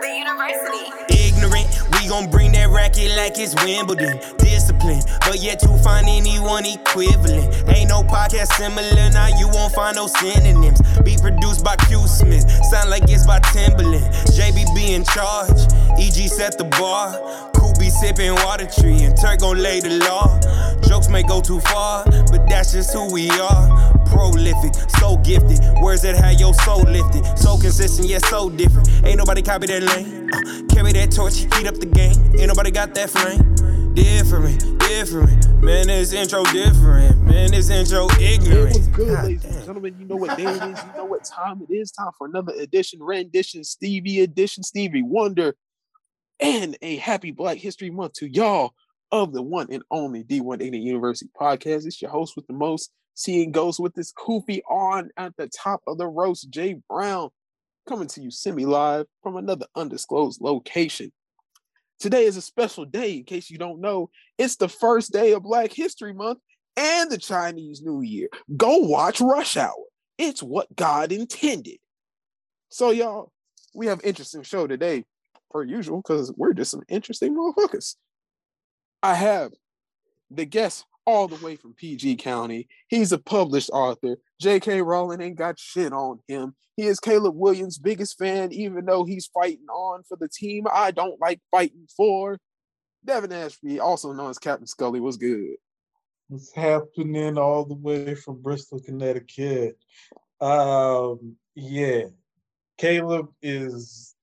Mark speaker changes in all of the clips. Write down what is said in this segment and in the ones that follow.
Speaker 1: the university.
Speaker 2: Ignorant, we gon' bring that racket like it's Wimbledon. Discipline, but yet to find anyone equivalent. Ain't no podcast similar, now you won't find no synonyms. Be produced by Q Smith, sound like it's by Timberland. JBB in charge, EG set the bar. Cool be sipping water tree, and Turk gon' lay the law. Jokes may go too far, but that's just who we are. Prolific, so gifted. Words that have your soul lifted. So consistent, yet so different. Ain't nobody copy that lane. Uh, carry that torch, heat up the game. Ain't nobody got that flame. Different, different. Man, this intro different. Man, this intro ignorant.
Speaker 3: It was good,
Speaker 2: God
Speaker 3: ladies and gentlemen. You know what day it is. You know what time it is. Time for another edition, rendition, Stevie edition, Stevie Wonder, and a happy Black History Month to y'all of the one and only D180 University podcast. It's your host with the most, seeing ghosts with this koofy on at the top of the roast, Jay Brown, coming to you semi live from another undisclosed location. Today is a special day, in case you don't know. It's the first day of Black History Month and the Chinese New Year. Go watch Rush Hour. It's what God intended. So, y'all, we have interesting show today, per usual, because we're just some interesting motherfuckers. I have the guest all the way from PG County. He's a published author. J.K. Rowling ain't got shit on him. He is Caleb Williams' biggest fan, even though he's fighting on for the team I don't like fighting for. Devin Ashby, also known as Captain Scully, was good.
Speaker 4: What's happening all the way from Bristol, Connecticut? Um, yeah, Caleb is.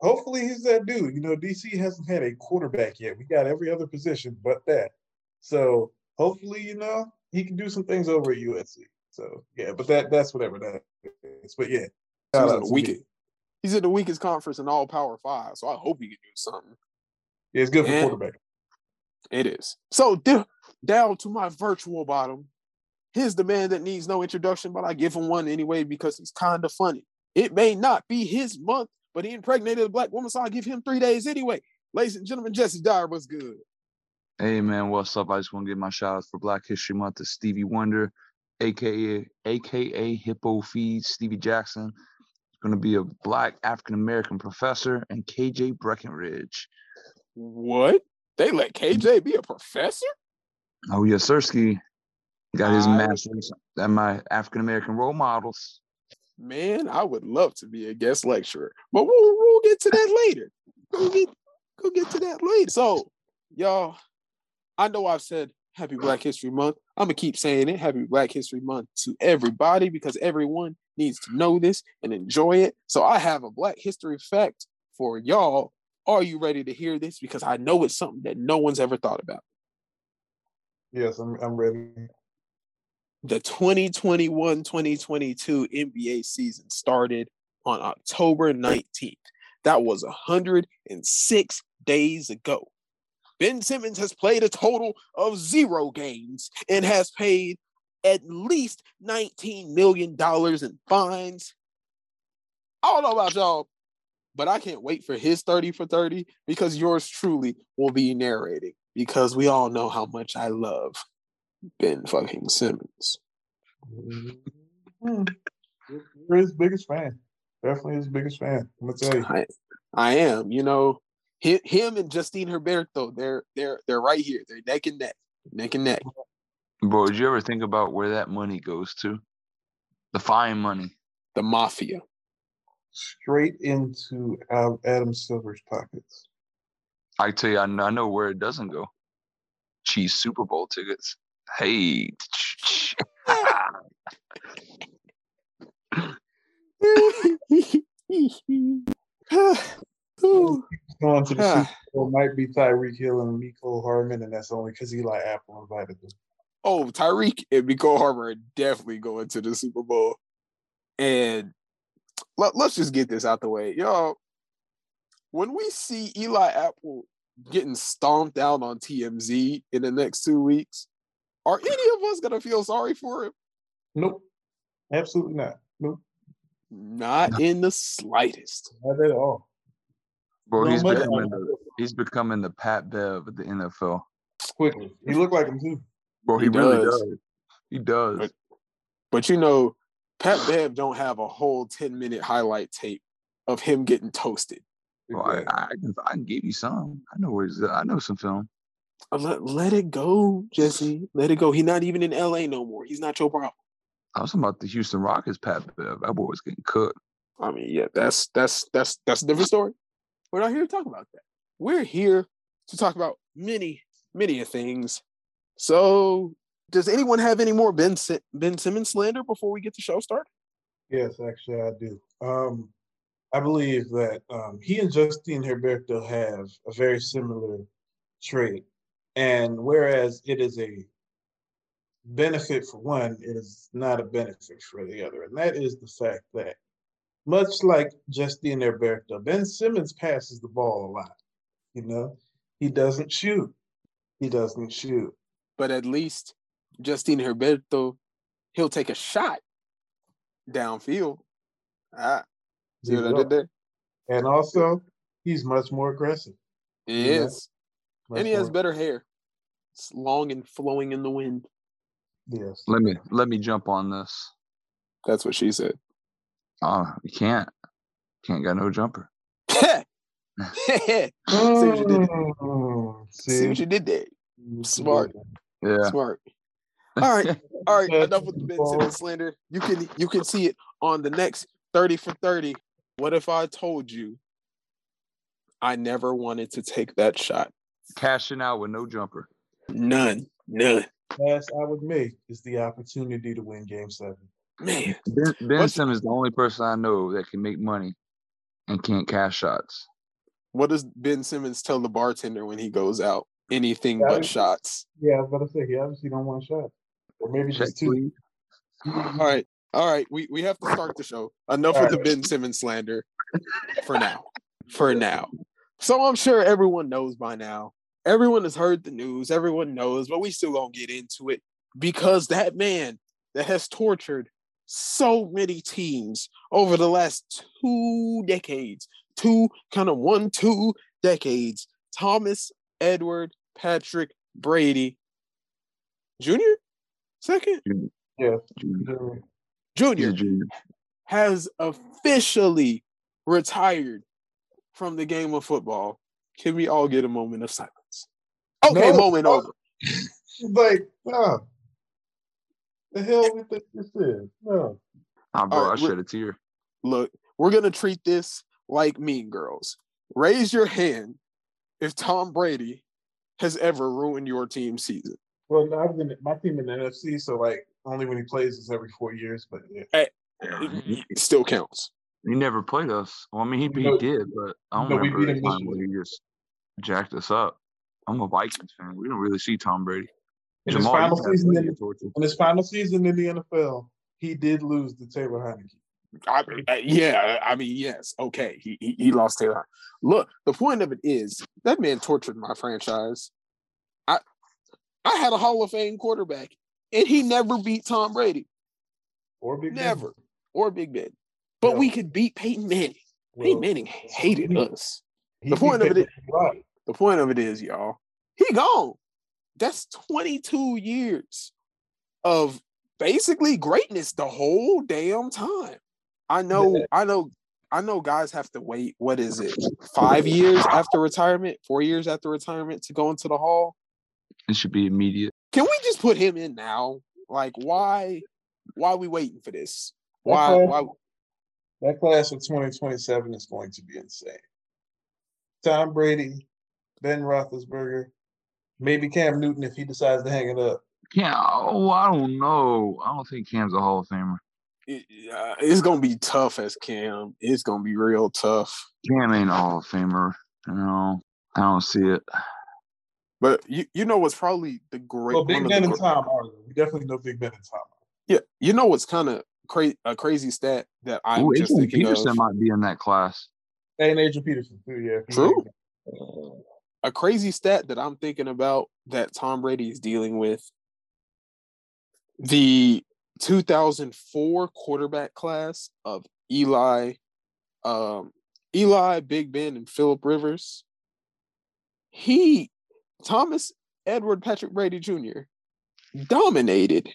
Speaker 4: Hopefully, he's that dude. You know, DC hasn't had a quarterback yet. We got every other position but that. So hopefully, you know, he can do some things over at USC. So yeah, but that that's whatever that is. But yeah,
Speaker 3: He's in the weakest. He's in the weakest conference in all Power Five, so I hope he can do something.
Speaker 4: Yeah, it's good for
Speaker 3: Yeah.
Speaker 4: quarterback.
Speaker 3: It is. So di- down to my virtual bottom. Here's the man that needs no introduction, but I give him one anyway because he's kind of funny. It may not be his month, but he impregnated a black woman, so I give him three days anyway. Ladies and gentlemen, Jesse Dyer was good.
Speaker 5: Hey man, what's up? I just want to give my shout outs for Black History Month to Stevie Wonder, aka aka Hippo Feeds, Stevie Jackson. He's gonna be a black African American professor and KJ Breckenridge.
Speaker 3: What? They let KJ be a professor?
Speaker 5: Oh yes, Sirski got his
Speaker 3: I-
Speaker 5: masters at my African American role models.
Speaker 3: Man, I would love to be a guest lecturer, but we'll, we'll get to that later. We'll get, we'll get to that later. So, y'all, I know I've said Happy Black History Month. I'm gonna keep saying it. Happy Black History Month to everybody because everyone needs to know this and enjoy it. So, I have a Black History fact for y'all. Are you ready to hear this? Because I know it's something that no one's ever thought about.
Speaker 4: Yes, I'm I'm ready.
Speaker 3: The 2021-2022 NBA season started on October 19th. That was 106 days ago. Ben Simmons has played a total of zero games and has paid at least $19 million in fines. I don't know about y'all, but I can't wait for his 30 for 30 because yours truly will be narrating because we all know how much I love Ben fucking Simmons.
Speaker 4: Hmm. You're his biggest fan. Definitely his biggest fan. I'm gonna tell you.
Speaker 3: I, I am. You know, him, him and Justine Herberto, they're they're they're right here. They're neck and neck, neck and neck.
Speaker 5: Bro, did you ever think about where that money goes to? The fine money.
Speaker 3: The mafia.
Speaker 4: Straight into Adam Silver's pockets.
Speaker 5: I tell you, I know, I know where it doesn't go. Cheese Super Bowl tickets. Hey,
Speaker 3: Ooh.
Speaker 4: Going to the. Super Bowl might be Tyreek Hill and Mecole Hardman, and that's only because Eli Apple invited them.
Speaker 3: oh, Tyreek and Mecole Hardman are definitely going to the Super Bowl. And let, us just get this out the way. Y'all, when we see Eli Apple getting stomped out on TMZ in the next two weeks, are any of us going to feel sorry for him?
Speaker 4: Nope. Absolutely not. Nope.
Speaker 3: Not in the slightest.
Speaker 4: Not at all.
Speaker 5: bro,
Speaker 4: No
Speaker 5: he's becoming the, he's becoming the Pat Bev of the NFL.
Speaker 4: Quickly. He looked like him too.
Speaker 5: Bro, he,
Speaker 3: He
Speaker 5: really
Speaker 3: does.
Speaker 5: does. He does.
Speaker 3: But- But you know, Pat Bev don't have a whole 10 minute highlight tape of him getting toasted.
Speaker 5: Well, I, I, can, I can give you some. I know where he's. I know some film.
Speaker 3: Let, let it go, Jesse. Let it go. He's not even in LA no more. He's not your problem.
Speaker 5: I was talking about the Houston Rockets. Pat Bev. That boy was getting cooked.
Speaker 3: I mean, yeah, that's that's that's that's a different story. We're not here to talk about that. We're here to talk about many, many of things. So, does anyone have any more Ben Si- Ben Simmons slander before we get the show started?
Speaker 4: Yes, actually, I do. Um, I believe that um, he and Justine Herberto have a very similar trait. And whereas it is a benefit for one, it is not a benefit for the other. And that is the fact that, much like Justine Herberto, Ben Simmons passes the ball a lot. You know, he doesn't shoot. He doesn't shoot.
Speaker 3: But at least Justine Herberto, he'll take a shot downfield. Ah, see what I did there?
Speaker 4: And also, he's much more aggressive.
Speaker 3: He is.
Speaker 4: Much
Speaker 3: And he has better hair. It's long and flowing in the wind.
Speaker 4: Yes.
Speaker 5: Let me let me jump on this.
Speaker 3: That's what she said.
Speaker 5: Uh, you can't. Can't got no jumper.
Speaker 3: See what you did.
Speaker 4: Mm,
Speaker 3: See what you did there. Smart.
Speaker 5: Yeah.
Speaker 3: Smart. All right. All right. Enough with the Ben
Speaker 4: ball.
Speaker 3: Simmons slander. You can you can see it on the next 30 for 30. What if I told you I never wanted to take that shot?
Speaker 5: Cashing out with no jumper.
Speaker 3: None. None.
Speaker 4: Last I would make is the opportunity to win Game Seven.
Speaker 3: Man.
Speaker 5: Ben, ben Simmons is the only person I know that can make money and can't cash shots.
Speaker 3: What does Ben Simmons tell the bartender when he goes out? Anything
Speaker 4: Yeah,
Speaker 3: but shots.
Speaker 4: Yeah, I was about to say he obviously don't want shots. or maybe
Speaker 5: Check,
Speaker 4: just two.
Speaker 5: please.
Speaker 3: All right. All right. We we have to start the show. Enough
Speaker 4: All
Speaker 3: with the. Ben Simmons slander for now. For now. So I'm sure everyone knows by now. Everyone has heard the news. Everyone knows, but we still gonna get into it because that man that has tortured so many teams over the last two decades, two kind of one, two decades, Thomas Edward Patrick Brady Jr. Second?
Speaker 4: Yeah.
Speaker 5: Junior.
Speaker 3: Junior
Speaker 5: junior.
Speaker 3: has officially retired from the game of football. Can we all get a moment of silence? Okay,
Speaker 4: No.
Speaker 3: moment over.
Speaker 4: Like, no. The hell we think this is? No.
Speaker 5: Ah, bro,
Speaker 3: All
Speaker 5: I
Speaker 3: right, we're-
Speaker 5: shed a tear.
Speaker 3: Look, we're gonna treat this like Mean Girls. Raise your hand if Tom Brady has ever ruined your team season.
Speaker 4: Well, no, I was in my team in the NFC, so like only when he plays is every four years. But yeah,
Speaker 3: It, it still counts.
Speaker 5: He never played us. Well, I mean, he,
Speaker 4: No.
Speaker 5: he did, but I don't
Speaker 4: No,
Speaker 5: remember the time
Speaker 4: this
Speaker 5: where he just jacked us up. I'm a Vikings fan. We don't really see Tom Brady.
Speaker 4: in his final season, in, in his final season in the NFL, he did lose to Taylor Heinicke.
Speaker 3: I, uh, yeah, I mean, yes, okay. He, he he lost Taylor. Look, the point of it is that man tortured my franchise. I I had a Hall of Fame quarterback, and he never beat Tom Brady
Speaker 4: Or Big Ben.
Speaker 3: Never. or Big Ben. But we could beat Peyton Manning.
Speaker 4: Well,
Speaker 3: Peyton Manning hated
Speaker 4: he-
Speaker 3: us.
Speaker 4: he
Speaker 3: the point of it is,
Speaker 4: Peyton Manning.
Speaker 3: The point of it is, y'all, he gone. That's 22 years of basically greatness the whole damn time. I know, I know, I know guys have to wait, what is it, five years after retirement, four years after retirement to go into the hall?
Speaker 5: It should be immediate.
Speaker 3: Can we just put him in now? Like, why why are we waiting for this? Why
Speaker 4: Okay.
Speaker 3: why
Speaker 4: That class of 2027 is going to be insane. Tom Brady, Ben Roethlisberger, maybe Cam Newton if he decides to hang it up.
Speaker 5: Can't. Oh, I don't know. I don't think Cam's a Hall of Famer.
Speaker 3: it- uh, it's gonna be tough as Cam. It's gonna be real tough.
Speaker 5: Cam ain't a Hall of Famer. You know, I don't see it.
Speaker 3: But you, you know what's probably the great
Speaker 4: Well,
Speaker 3: one
Speaker 4: Big
Speaker 3: of
Speaker 4: Ben
Speaker 3: the
Speaker 4: and
Speaker 3: gr-
Speaker 4: Tom are. We definitely know Big Ben and Tom.
Speaker 3: Yeah, you know what's kind of cra- a crazy stat that I'm
Speaker 5: Ooh,
Speaker 3: just
Speaker 5: Adrian
Speaker 3: thinking
Speaker 5: Peterson
Speaker 3: of.
Speaker 5: might be in that class.
Speaker 4: And Adrian Peterson too. Yeah.
Speaker 3: True.
Speaker 4: hangs it.
Speaker 3: A crazy stat that I'm thinking about that Tom Brady is dealing with. The 2004 quarterback class of Eli, um, Eli, Big Ben, and Philip Rivers. He, Thomas Edward Patrick Brady Jr. dominated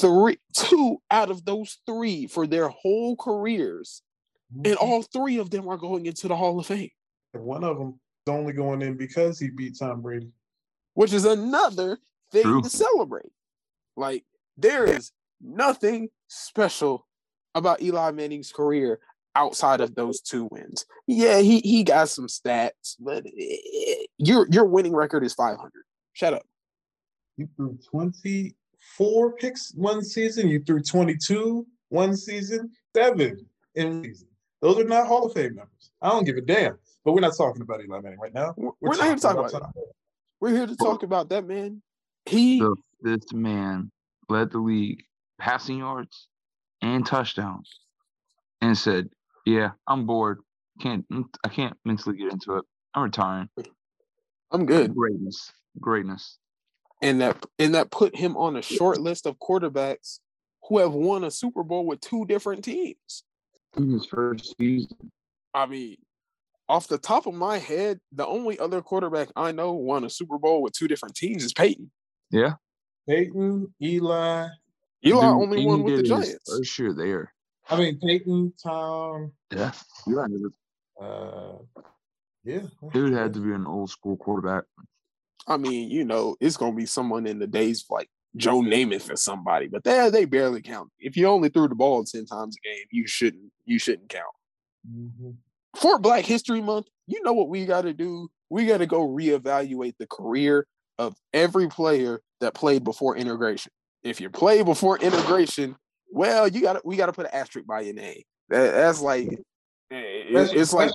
Speaker 3: three, two out of those three for their whole careers, and all three of them are going into the Hall of Fame,
Speaker 4: One of them only going in because he beat Tom Brady.
Speaker 3: which is another thing
Speaker 5: True.
Speaker 3: to celebrate. Like there is nothing special about Eli Manning's career outside of those two wins. Yeah, he he got some stats, but eh, your your winning record is 500. Shut up.
Speaker 4: You threw 24 picks one season. You threw 22 one season, seven in season. Those are not Hall of Fame numbers. I don't give a damn. But we're not talking about Eli Manning right now.
Speaker 3: We're we're not here to talk about it. We're here to talk about that man. He
Speaker 5: The, this man led the league passing yards and touchdowns, and said, "Yeah, I'm bored. Can't I can't mentally get into it. I'm retiring."
Speaker 3: I'm good.
Speaker 5: Greatness, greatness.
Speaker 3: And that and that put him on a short list of quarterbacks who have won a Super Bowl with two different teams.
Speaker 5: In his first season,
Speaker 3: I mean, off the top of my head, the only other quarterback I know won a Super Bowl with two different teams is Peyton.
Speaker 5: yeah,
Speaker 4: Peyton, Eli.
Speaker 3: Eli
Speaker 5: Dude,
Speaker 3: only
Speaker 5: and
Speaker 3: won
Speaker 5: he
Speaker 3: with the Giants.
Speaker 5: First year there.
Speaker 4: I mean Peyton, Tom.
Speaker 5: Yeah, Eli did it.
Speaker 4: Uh, yeah,
Speaker 5: Dude had to be an old school quarterback.
Speaker 3: I mean, you know, it's gonna be someone in the days like Joe Namath or somebody, but they they barely count. If you only threw the ball ten times a game, you shouldn't you shouldn't count.
Speaker 4: Mhm.
Speaker 3: For Black History Month, you know what we got to do? We got to go reevaluate the career of every player that played before integration. If you play before integration, well, you got to we got to put an asterisk by your name. That, that's like eh, it- it's like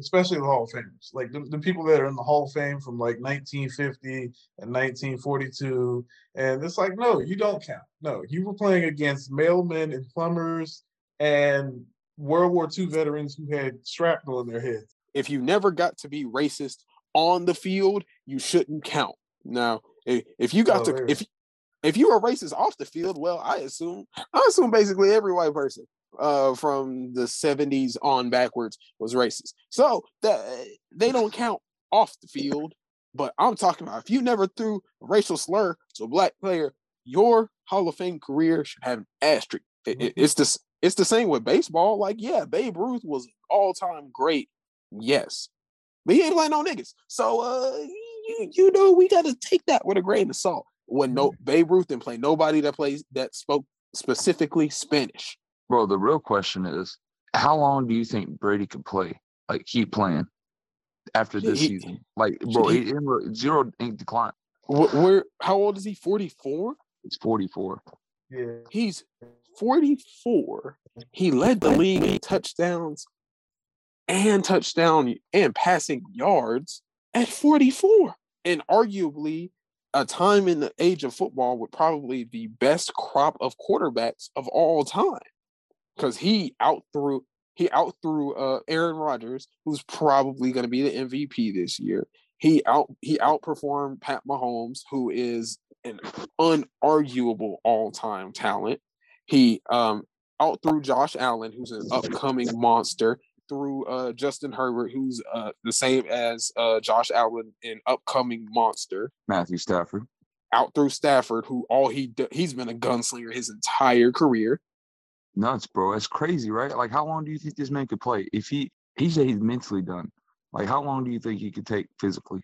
Speaker 4: especially, the Hall of Famers, like the, the people that are in the Hall of Fame from like 1950 and 1942, and it's like, no, you don't count. No, you were playing against mailmen and plumbers and World War II veterans who had shrapnel in their heads.
Speaker 3: if you never got to be racist on the field, you shouldn't count. Now, if, if you got
Speaker 4: Oh,
Speaker 3: to if if you were racist off the field, well, I assume I assume basically every white person uh from the 70s on backwards was racist. So that they don't count off the field, but I'm talking about if you never threw a racial slur to a black player, your Hall of Fame career should have an asterisk. It- it- it's this it's the same with baseball. Like, yeah, Babe Ruth was all-time great. Yes. But he ain't playing no niggas. So uh you, you know we gotta take that with a grain of salt. When no Babe Ruth didn't play nobody that plays that spoke specifically Spanish.
Speaker 5: Bro, the real question is, how long do you think Brady could play? Like keep playing after this
Speaker 3: He-
Speaker 5: season? Like, bro,
Speaker 3: he-
Speaker 5: he, didn't zero ink decline.
Speaker 3: Wh- Where how old is he? 44?
Speaker 5: He's 44.
Speaker 4: Yeah.
Speaker 3: He's 44. He led the league in touchdowns and touchdown and passing yards at 44. And arguably a time in the age of football with probably the best crop of quarterbacks of all time. Because he out outthrew he out outthrew uh Aaron Rodgers, who's probably going to be the MVP this year. He out he outperformed Pat Mahomes, who is an unarguable all-time talent. He um out outthrew Josh Allen, who's an upcoming monster, through uh Justin Herbert, who's uh the same as uh Josh Allen, an upcoming monster.
Speaker 5: Matthew Stafford.
Speaker 3: Out through Stafford, who all he do- he's been a gunslinger his entire career.
Speaker 5: Nuts, bro. That's crazy, right? Like, how long do you think this man could play? If he he said he's mentally done, like, how long do you think he could take physically?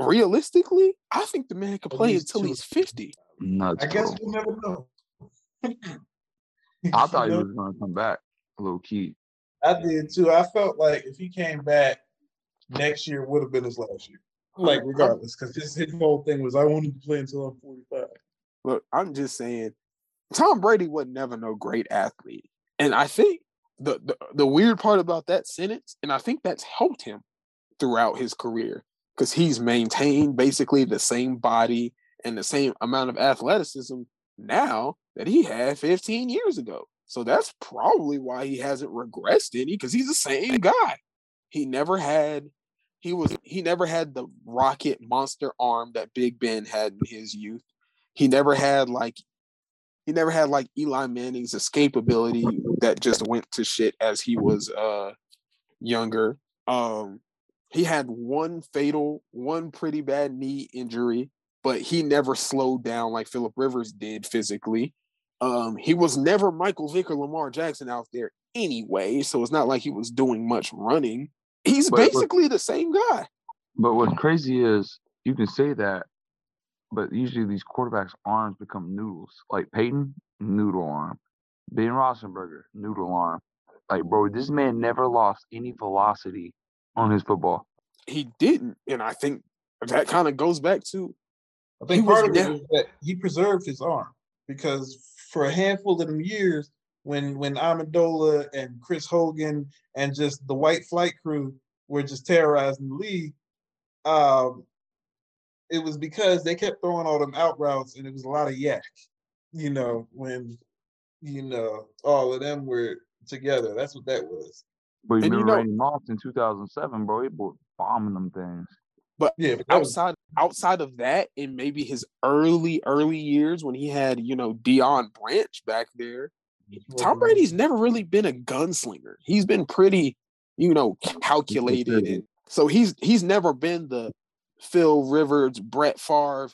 Speaker 3: Realistically, I think the man could play
Speaker 4: least
Speaker 3: until
Speaker 4: two.
Speaker 3: he's 50.
Speaker 5: Nuts,
Speaker 4: I guess
Speaker 5: bro.
Speaker 4: we'll never know.
Speaker 5: I thought he
Speaker 4: You know,
Speaker 5: was gonna come back, low key.
Speaker 4: I did too. I felt like if he came back next year, would have been his last year. Like regardless, because his, his whole thing was I wanted to play until I'm 45.
Speaker 3: Look, I'm just saying, Tom Brady was never no great athlete, and I think the, the the weird part about that sentence, and I think that's helped him throughout his career because he's maintained basically the same body and the same amount of athleticism now that he had 15 years ago. So that's probably why he hasn't regressed any because he's the same guy. He never had he was he never had the rocket monster arm that Big Ben had in his youth. He never had like he never had like Eli Manning's escape ability that just went to shit as he was uh younger. Um he had one fatal, one pretty bad knee injury, but he never slowed down like Philip Rivers did physically. Um, he was never Michael Vick or Lamar Jackson out there anyway, so it's not like he was doing much running. He's
Speaker 5: But
Speaker 3: basically the same guy.
Speaker 5: But what's crazy is you can say that, but usually these quarterbacks' arms become noodles. Like Peyton, noodle arm. Ben Roethlisberger, noodle arm. Like, bro, this man never lost any velocity on his football.
Speaker 3: He didn't, and I think that kind of goes back to
Speaker 4: I think
Speaker 3: He was
Speaker 4: part of it that he preserved his arm because for a handful of them years, when when Amendola and Chris Hogan and just the white flight crew were just terrorizing the league, um, it was because they kept throwing all them out routes and it was a lot of YAC. You know, when you know all of them were together. That's what that was.
Speaker 5: But you
Speaker 3: And you
Speaker 5: remember
Speaker 3: know-
Speaker 5: Randy Moss in 2007, bro? He was bombing them things.
Speaker 3: But
Speaker 4: Yeah, but that was-
Speaker 3: outside outside of that, in maybe his early early years when he had you know Deion Branch back there, mm-hmm. Tom Brady's never really been a gunslinger. He's been pretty, you know, calculated. And so he's he's never been the Phil Rivers, Brett Favre,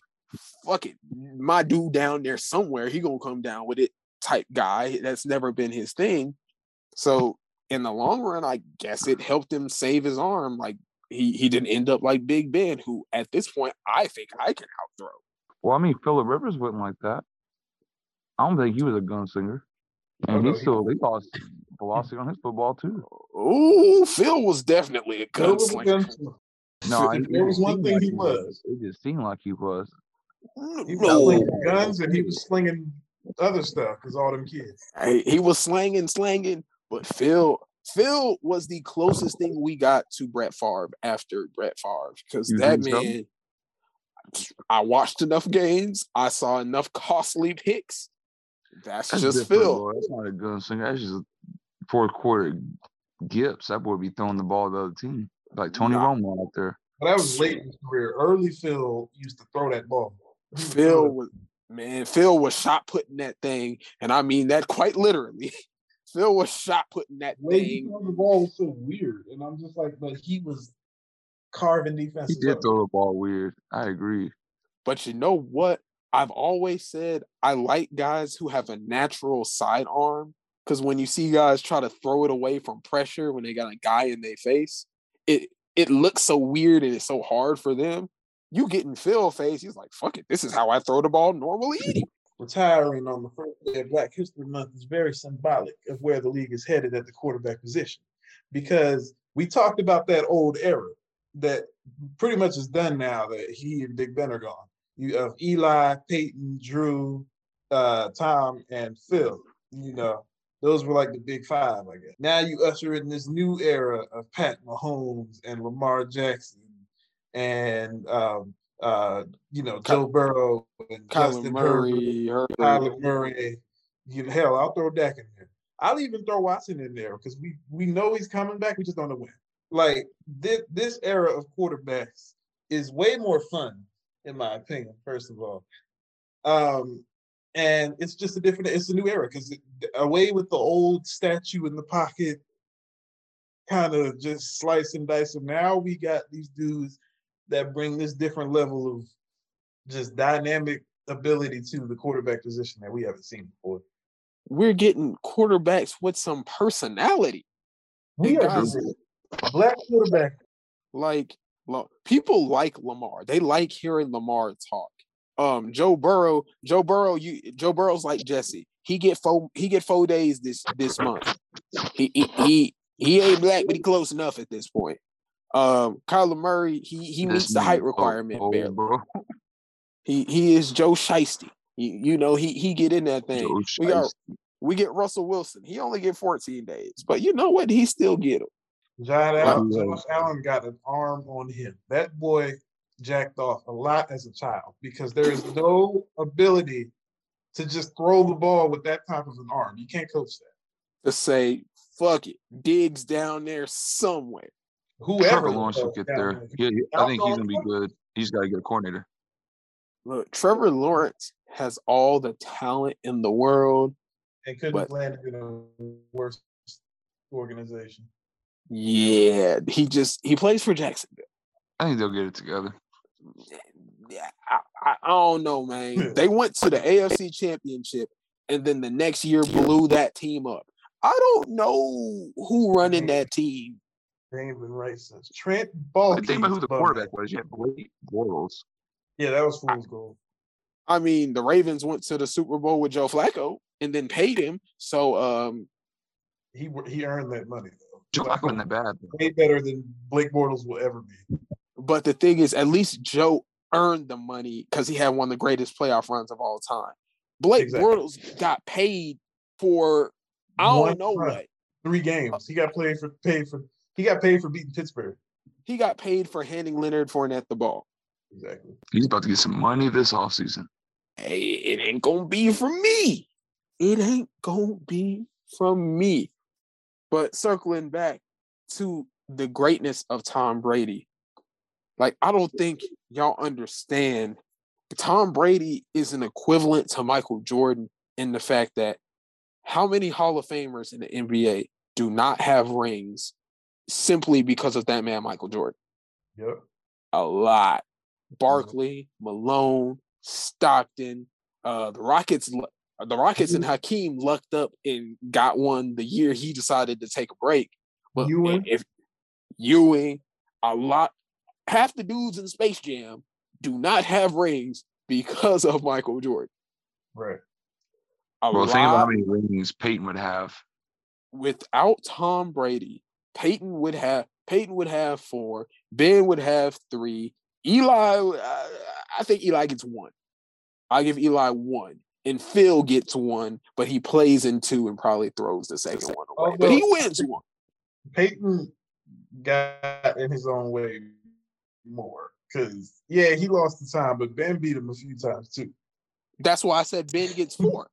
Speaker 3: fuck it, my dude down there somewhere. He gonna come down with it type guy. That's never been his thing. So in the long run, I guess it helped him save his arm. Like he he didn't end up like Big Ben, who at this point I think I can outthrow.
Speaker 5: Well, I mean, Philip Rivers wasn't like that. I don't think he was a gunslinger.
Speaker 4: Oh,
Speaker 5: And he
Speaker 4: he-
Speaker 5: still he lost velocity on his football too.
Speaker 3: Oh, Phil was definitely a
Speaker 4: Phil was a
Speaker 3: gunslinger.
Speaker 4: Gunslinger.
Speaker 5: No, it
Speaker 4: there was one thing
Speaker 5: like
Speaker 4: he was.
Speaker 5: It just seemed like he was.
Speaker 4: He was
Speaker 3: No,
Speaker 4: slinging guns and he was slinging other stuff because all them kids.
Speaker 3: Hey, he was slanging, slanging, but Phil, Phil was the closest thing we got to Brett Favre after Brett Favre because that
Speaker 5: think so?
Speaker 3: man. I watched enough games. I saw enough costly picks. That's,
Speaker 5: That's
Speaker 3: just Phil.
Speaker 5: bro. That's not a gun gunslinger. That's just a fourth quarter gips. That boy be throwing the ball to the other team. Like Tony
Speaker 3: Nah.
Speaker 5: Romo out there.
Speaker 4: But that was late in his career. Early Phil used to throw that ball.
Speaker 3: Phil was man. Phil was shot putting that thing, and I mean that quite literally. Phil was shot putting that
Speaker 4: The way
Speaker 3: thing.
Speaker 4: threw the ball was so weird, and I'm just like, but he was carving
Speaker 5: He
Speaker 4: defenses.
Speaker 5: did
Speaker 4: up.
Speaker 5: throw the ball weird. I agree.
Speaker 3: But you know what? I've always said I like guys who have a natural sidearm because when you see guys try to throw it away from pressure when they got a guy in their face, it it looks so weird and it's so hard for them. You get in Phil face, he's like, "Fuck it, this is how I throw the ball normally."
Speaker 4: Retiring on the first day of Black History Month is very symbolic of where the league is headed at the quarterback position, because we talked about that old era that pretty much is done now that he and Big Ben are gone. You have Eli, Peyton, Drew, uh, Tom, and Phil. You know, those were like the big five, I guess. Now you usher in this new era of Pat Mahomes and Lamar Jackson and um, uh, you know Joe Burrow and
Speaker 3: Kyler
Speaker 4: Justin Herbert,
Speaker 3: Murray, Herbert.
Speaker 4: Kyler Murray. You know, hell, I'll throw Dak in there. I'll even throw Watson in there because we we know he's coming back. We just don't know when. Like this this era of quarterbacks is way more fun, in my opinion. First of all, um, and it's just a different. It's a new era because away with the old statue in the pocket, kind of just slice and dice. And now we got these dudes that bring this different level of just dynamic ability to the quarterback position that we haven't seen before.
Speaker 3: We're getting quarterbacks with some personality.
Speaker 4: We are just black quarterback.
Speaker 3: like people like Lamar. They like hearing Lamar talk. Um, Joe Burrow, Joe Burrow, you Joe Burrow's like Jesse. He get four he get four days this this month. He he he, he ain't black, but he close enough at this point. Um, Kyler Murray, he he
Speaker 5: This
Speaker 3: meets the height requirement
Speaker 5: old,
Speaker 3: barely.
Speaker 5: bro.
Speaker 3: He he is Joe Shiesty. You, you know he he get in that thing. We got we get Russell Wilson. He only get 14 days, but you know what? He still get him.
Speaker 4: John Allen, Josh Allen got an arm on him. That boy jacked off a lot as a child because there is no ability to just throw the ball with that type of an arm. You can't coach that.
Speaker 3: To say fuck it, Diggs down there somewhere.
Speaker 4: Whoever
Speaker 5: Trevor
Speaker 4: the
Speaker 5: Lawrence will get there.
Speaker 4: there.
Speaker 5: Yeah, he- I think he's gonna be good. He's got to get a coordinator.
Speaker 3: Look, Trevor Lawrence has all the talent in the world.
Speaker 4: And couldn't
Speaker 3: But-
Speaker 4: have landed in a worse organization.
Speaker 3: Yeah, he just he plays for Jacksonville.
Speaker 5: I think they'll get it together.
Speaker 3: Yeah, I, I, I don't know, man. They went to the AFC Championship and then the next year blew that team up. I don't know who running that team.
Speaker 4: They ain't been right since Trent
Speaker 5: But
Speaker 4: Ball.
Speaker 5: think about who the quarterback was. You had Blake Bortles.
Speaker 4: Yeah, that was fool's gold.
Speaker 3: I mean, the Ravens went to the Super Bowl with Joe Flacco and then paid him. So um
Speaker 4: He he earned that money though.
Speaker 5: Joe Flacco wasn't that bad.
Speaker 4: Way better than Blake Bortles will ever be.
Speaker 3: But the thing is, at least Joe earned the money because he had one of the greatest playoff runs of all time. Blake
Speaker 4: Exactly.
Speaker 3: Bortles got paid for I don't
Speaker 4: One
Speaker 3: know
Speaker 4: run.
Speaker 3: what.
Speaker 4: Three games. He got played for paid for. He got paid for beating Pittsburgh.
Speaker 3: He got paid for handing Leonard Fournette the ball.
Speaker 4: Exactly.
Speaker 5: He's about to get some money this offseason.
Speaker 3: Hey, it ain't gonna be from me. It ain't gonna be from me. But circling back to the greatness of Tom Brady, like I don't think y'all understand. Tom Brady is an equivalent to Michael Jordan in the fact that how many Hall of Famers in the NBA do not have rings simply because of that man, Michael Jordan?
Speaker 4: Yep.
Speaker 3: a lot. Barkley, Malone, Stockton, uh, the Rockets, the Rockets and Hakeem lucked up and got one the year he decided to take a break. But
Speaker 4: Ewing.
Speaker 3: if Ewing, a lot, half the dudes in Space Jam do not have rings because of Michael Jordan.
Speaker 4: Right.
Speaker 3: A
Speaker 5: Well, think about how many rings Peyton would have.
Speaker 3: without Tom Brady, Peyton would have Peyton would have four, Ben would have three, Eli. Uh, I think Eli gets one. I give Eli one, and Phil gets one, but he plays in two and probably throws the second one away. But he wins one.
Speaker 4: Peyton got in his own way more because yeah, he lost the time, but Ben beat him a few times too.
Speaker 3: That's why I said Ben gets four.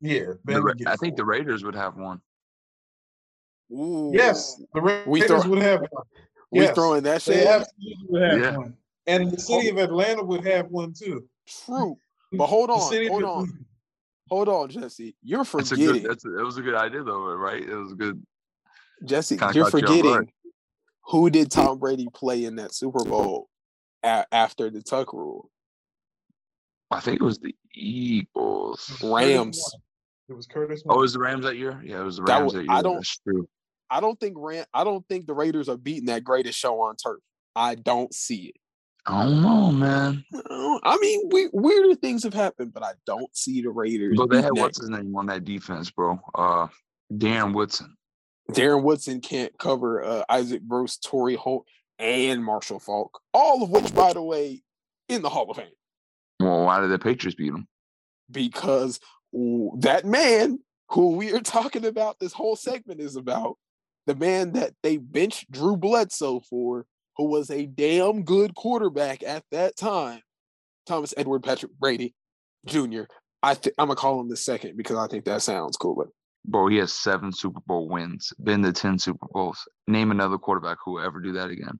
Speaker 4: Yeah, Ben.
Speaker 5: Ra-
Speaker 4: gets
Speaker 5: I think the. Raiders would have one.
Speaker 3: Ooh.
Speaker 4: yes, the Raiders
Speaker 3: We throw-
Speaker 4: would have one.
Speaker 3: we
Speaker 4: Yes,
Speaker 3: throwing that
Speaker 4: They
Speaker 3: shit.
Speaker 4: absolutely would have
Speaker 5: Yeah.
Speaker 4: one, and the city oh. of Atlanta would have one too.
Speaker 3: True, but hold on,
Speaker 4: city
Speaker 3: hold on,
Speaker 4: Atlanta-
Speaker 3: hold on, Jesse. You're
Speaker 5: That's a
Speaker 3: forgetting,
Speaker 5: good. That's a, that was a good idea though, right? It was a good.
Speaker 3: Jesse. You're
Speaker 5: caught you
Speaker 3: forgetting who did Tom Brady play in that Super Bowl a- after the Tuck rule?
Speaker 5: I think it was the Eagles.
Speaker 3: Rams.
Speaker 4: It was Curtis.
Speaker 5: Oh, it
Speaker 4: Warner.
Speaker 5: was the Rams that year? Yeah, it was the
Speaker 3: That
Speaker 5: Rams that year.
Speaker 3: I don't-
Speaker 5: That's true.
Speaker 3: I don't think Ram, I don't think the Raiders are beating that greatest show on turf. I don't see it.
Speaker 5: I don't know, man.
Speaker 3: I mean, we, weirder things have happened, but I don't see the Raiders.
Speaker 5: But they had what's his name on that defense, bro? Uh, Darren Woodson.
Speaker 3: Darren Woodson can't cover uh, Isaac Bruce, Torry Holt, and Marshall Faulk. All of which, by the way, in the Hall of Fame.
Speaker 5: Well, why did the Patriots beat him?
Speaker 3: because that man who we are talking about this whole segment is about the man that they benched Drew Bledsoe for, who was a damn good quarterback at that time, Thomas Edward Patrick Brady Jr. I th- I'm gonna call him the second because I think that sounds cooler.
Speaker 5: Bro, he has seven Super Bowl wins, been to 10 Super Bowls. Name another quarterback who will ever do that again.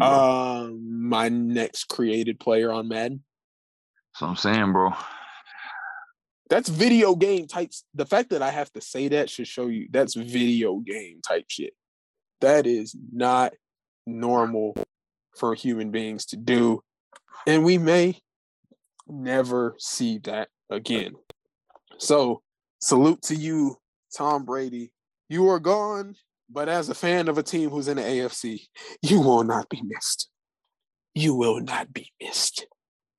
Speaker 3: Um, my next created player on Madden.
Speaker 5: so I'm saying, bro.
Speaker 3: That's video game types. The fact that I have to say that should show you that's video game type shit. That is not normal for human beings to do. And we may never see that again. So, salute to you, Tom Brady. You are gone, but as a fan of a team who's in the AFC, you will not be missed. You will not be missed.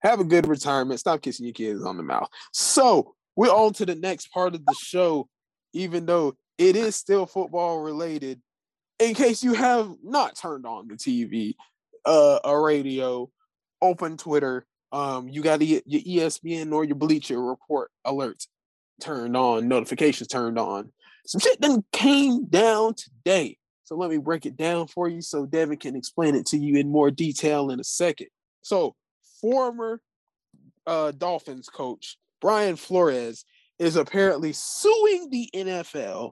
Speaker 3: Have a good retirement. Stop kissing your kids on the mouth. So, we're on to the next part of the show, even though it is still football related. In case you have not turned on the TV, uh, a radio, open Twitter, um, you got your your E ESPN or your Bleacher Report alerts turned on, notifications turned on. Some shit then came down today. So let me break it down for you so Devin can explain it to you in more detail in a second. So, former uh, Dolphins coach Brian Flores is apparently suing the NFL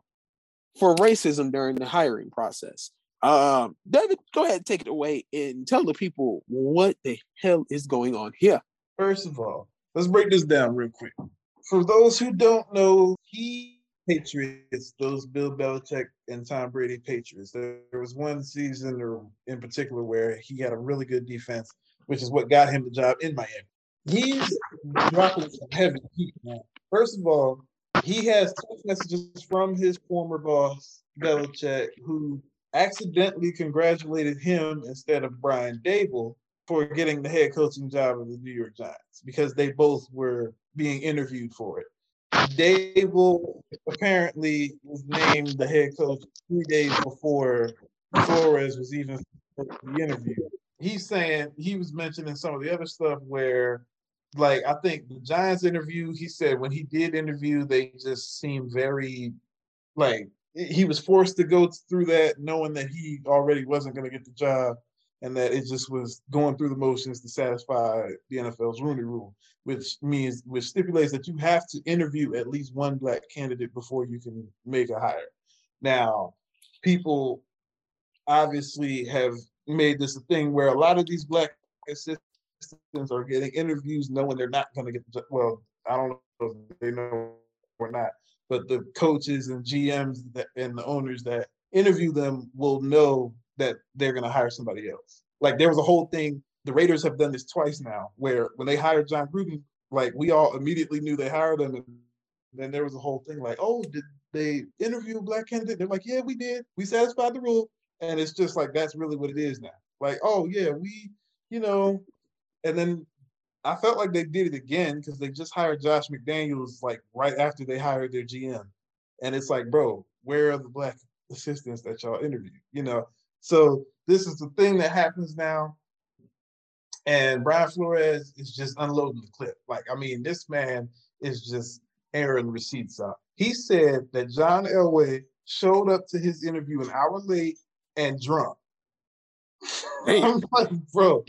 Speaker 3: for racism during the hiring process. Um, David, go ahead and take it away and tell the people what the hell is going on here.
Speaker 4: First of all, let's break this down real quick. For those who don't know, he Patriots, those Bill Belichick and Tom Brady Patriots. There, was one season in particular where he had a really good defense, which is what got him the job in Miami. He's dropping some heavy heat now First of all, he has text messages from his former boss, Belichick, who accidentally congratulated him instead of Brian Daboll for getting the head coaching job of the New York Giants because they both were being interviewed for it. Daboll apparently was named the head coach three days before Flores was even the interview. He's saying he was mentioning some of the other stuff where, like, I think the Giants interview, he said when he did interview, they just seemed very, like, he was forced to go through that knowing that he already wasn't going to get the job and that it just was going through the motions to satisfy the NFL's Rooney Rule, which means which stipulates that you have to interview at least one black candidate before you can make a hire. Now, people obviously have made this a thing where a lot of these black assistants are getting interviews knowing they're not going to get well. I don't know if they know or not, but the coaches and GMs that, and the owners that interview them will know that they're going to hire somebody else. Like there was a whole thing. The Raiders have done this twice now, where when they hired Jon Gruden, like we all immediately knew they hired him, and then there was a whole thing like, oh, did they interview a black candidate? They're like, yeah, we did. We satisfied the rule, and it's just like that's really what it is now. Like, oh yeah, we, you know, and then I felt like they did it again because they just hired Josh McDaniels like right after they hired their GM, and it's like, bro, where are the black assistants that y'all interviewed? You know, so this is the thing that happens now. And Brian Flores is just unloading the clip. Like, I mean, this man is just airing receipts out. He said that John Elway showed up to his interview an hour late and drunk. Hey. I'm like, bro,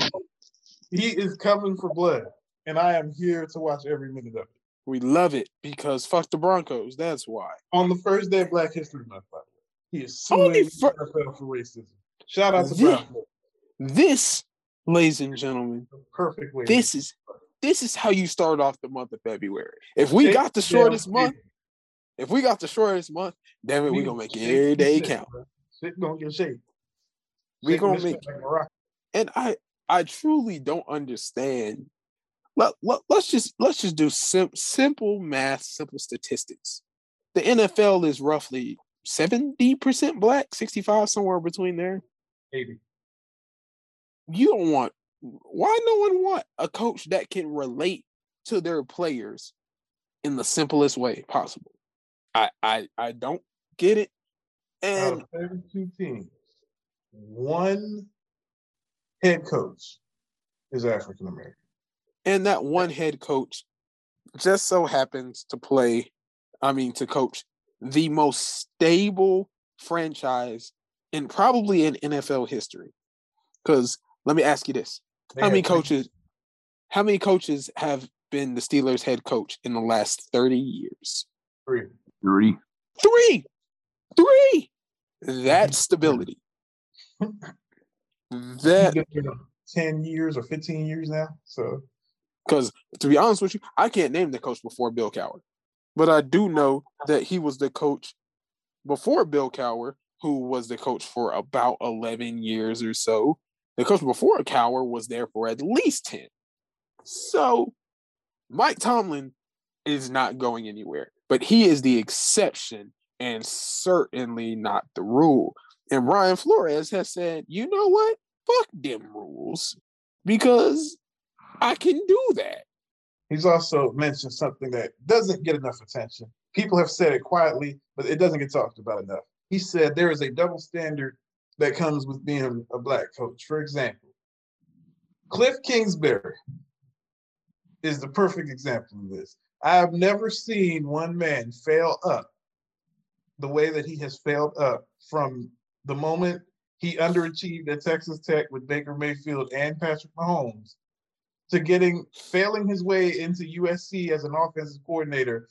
Speaker 4: he is coming for blood. And I am here to watch every minute of it.
Speaker 3: We love it because fuck the Broncos. That's why.
Speaker 4: On the first day of Black History Month, by the way, he is suing for, NFL for racism. Shout out to this.
Speaker 3: This, ladies and gentlemen,
Speaker 4: perfect way.
Speaker 3: This is this is how you start off the month of February. If we got the shortest month, if we got the shortest month, damn it, we gonna make every day count.
Speaker 4: Shit gonna get shaped.
Speaker 3: We gonna make like and I I truly don't understand. Let, let, let's just let's just do sim- simple math, simple statistics. The NFL is roughly 70% black, 65 somewhere between there.
Speaker 4: Maybe.
Speaker 3: You don't want why no one want a coach that can relate to their players in the simplest way possible. I I I don't get it. And
Speaker 4: 32 teams, one head coach is African American.
Speaker 3: And that one head coach just so happens to play, I mean, to coach the most stable franchise in probably in NFL history. Because let me ask you this: they How many coaches? How many coaches have been the Steelers head coach in the last thirty years?
Speaker 4: Three.
Speaker 5: Three.
Speaker 3: Three. Three. That stability. that
Speaker 4: ten years or fifteen years now. So,
Speaker 3: because to be honest with you, I can't name the coach before Bill Cowher, but I do know that he was the coach before Bill Cowher, who was the coach for about eleven years or so. The coach before Cowher was there for at least ten. So, Mike Tomlin is not going anywhere, but he is the exception and certainly not the rule. And Ryan Flores has said, you know what? Fuck them rules because I can do that.
Speaker 4: He's also mentioned something that doesn't get enough attention. People have said it quietly, but it doesn't get talked about enough. He said there is a double standard that comes with being a black coach. For example, Cliff Kingsbury is the perfect example of this. I have never seen one man fail up the way that he has failed up from the moment he underachieved at Texas Tech with Baker Mayfield and Patrick Mahomes to getting failing his way into USC as an offensive coordinator.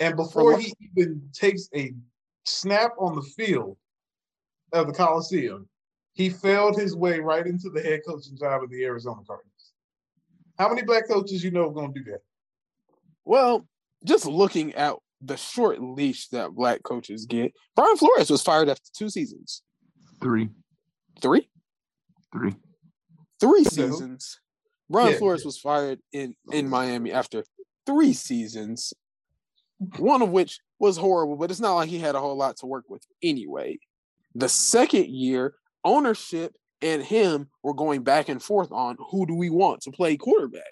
Speaker 4: And before he even takes a snap on the field of the Coliseum, he failed his way right into the head coaching job of the Arizona Cardinals. How many black coaches you know are going to do that?
Speaker 3: Well, just looking at the short leash that black coaches get, Brian Flores was fired after two seasons.
Speaker 5: Three.
Speaker 3: Three?
Speaker 5: Three.
Speaker 3: Three seasons. Brian yeah. Flores was fired in in Miami after three seasons. One of which was horrible, but it's not like he had a whole lot to work with anyway. The second year, ownership and him were going back and forth on who do we want to play quarterback.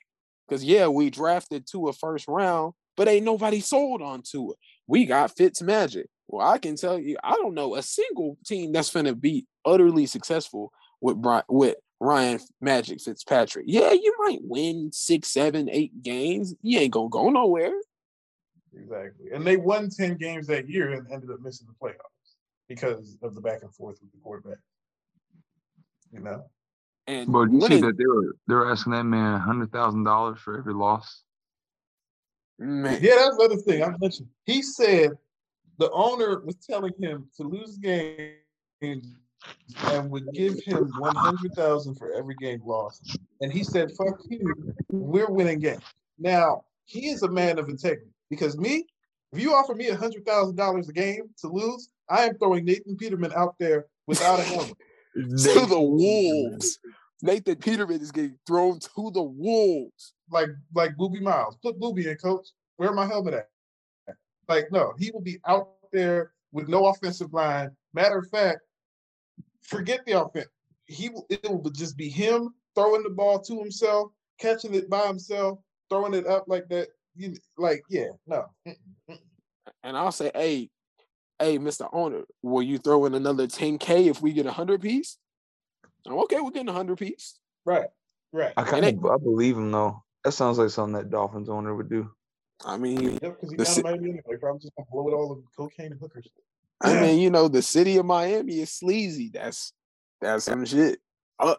Speaker 3: Because yeah, we drafted to a first round, but ain't nobody sold on to it. We got Fitz Magic. Well, I can tell you, I don't know a single team that's gonna be utterly successful with Brian, with Ryan Magic Fitzpatrick. Yeah, you might win six, seven, eight games. You ain't gonna go nowhere.
Speaker 4: Exactly. And they won 10 games that year and ended up missing the playoffs because of the back and forth with the quarterback. You know?
Speaker 3: And
Speaker 5: But you see
Speaker 3: winning-
Speaker 5: that they were they were asking that man hundred thousand dollars for every loss.
Speaker 3: man,
Speaker 4: Yeah, that's the other thing I mentioned. He said the owner was telling him to lose games and would give him 100,000 for every game lost. And he said, fuck you, we're winning games. Now, he is a man of integrity because me, if you offer me a $100,000 a game to lose, I am throwing Nathan Peterman out there without a helmet.
Speaker 3: to the wolves. Nathan Peterman is getting thrown to the wolves.
Speaker 4: like like Boobie Miles. Put Boobie in, coach. Where my helmet at? Like, no, he will be out there with no offensive line. Matter of fact, forget the offense. He will it will just be him throwing the ball to himself, catching it by himself, throwing it up like that. You, like, yeah, no.
Speaker 3: And I'll say, hey, hey, Mr. Owner, will you throw in another 10K if we get a hundred piece? I'm okay, we're getting a hundred piece.
Speaker 4: Right, right.
Speaker 5: I kind of I believe him though. That sounds like something that Dolphins owner would do.
Speaker 3: I mean,
Speaker 4: Yep, because he
Speaker 3: The
Speaker 4: got
Speaker 3: si-
Speaker 4: Miami anyway. Probably just gonna blow it all of cocaine and hookers.
Speaker 3: I mean, you know, the city of Miami is sleazy. That's that's some shit. Uh,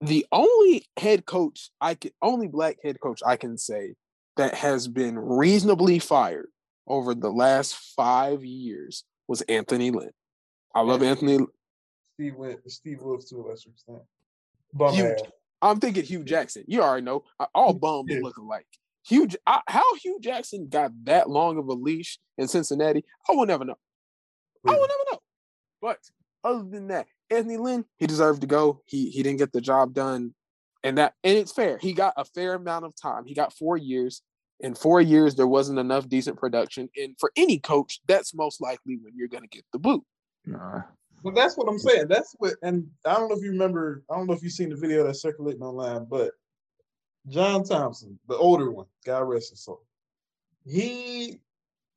Speaker 3: the only head coach I can, only black head coach I can say that has been reasonably fired over the last five years was Anthony Lynn. I love Anthony.
Speaker 4: Steve went Steve Wilks to a lesser extent. Bum
Speaker 3: Huge. I'm thinking Hue Jackson. You already know. uh, All bums
Speaker 4: Yeah.
Speaker 3: look alike. Hue, I, how Hue Jackson got that long of a leash in Cincinnati, I will never know. I will never know. But other than that, Anthony Lynn, he deserved to go. He he didn't get the job done, and that and it's fair. He got a fair amount of time. He got four years. In four years, there wasn't enough decent production, and for any coach, that's most likely when you're going to get the boot.
Speaker 5: Nah.
Speaker 4: Well, that's what I'm saying. That's what, and I don't know if you remember. I don't know if you've seen the video that's circulating online, but John Thompson, the older one, God rest his soul, he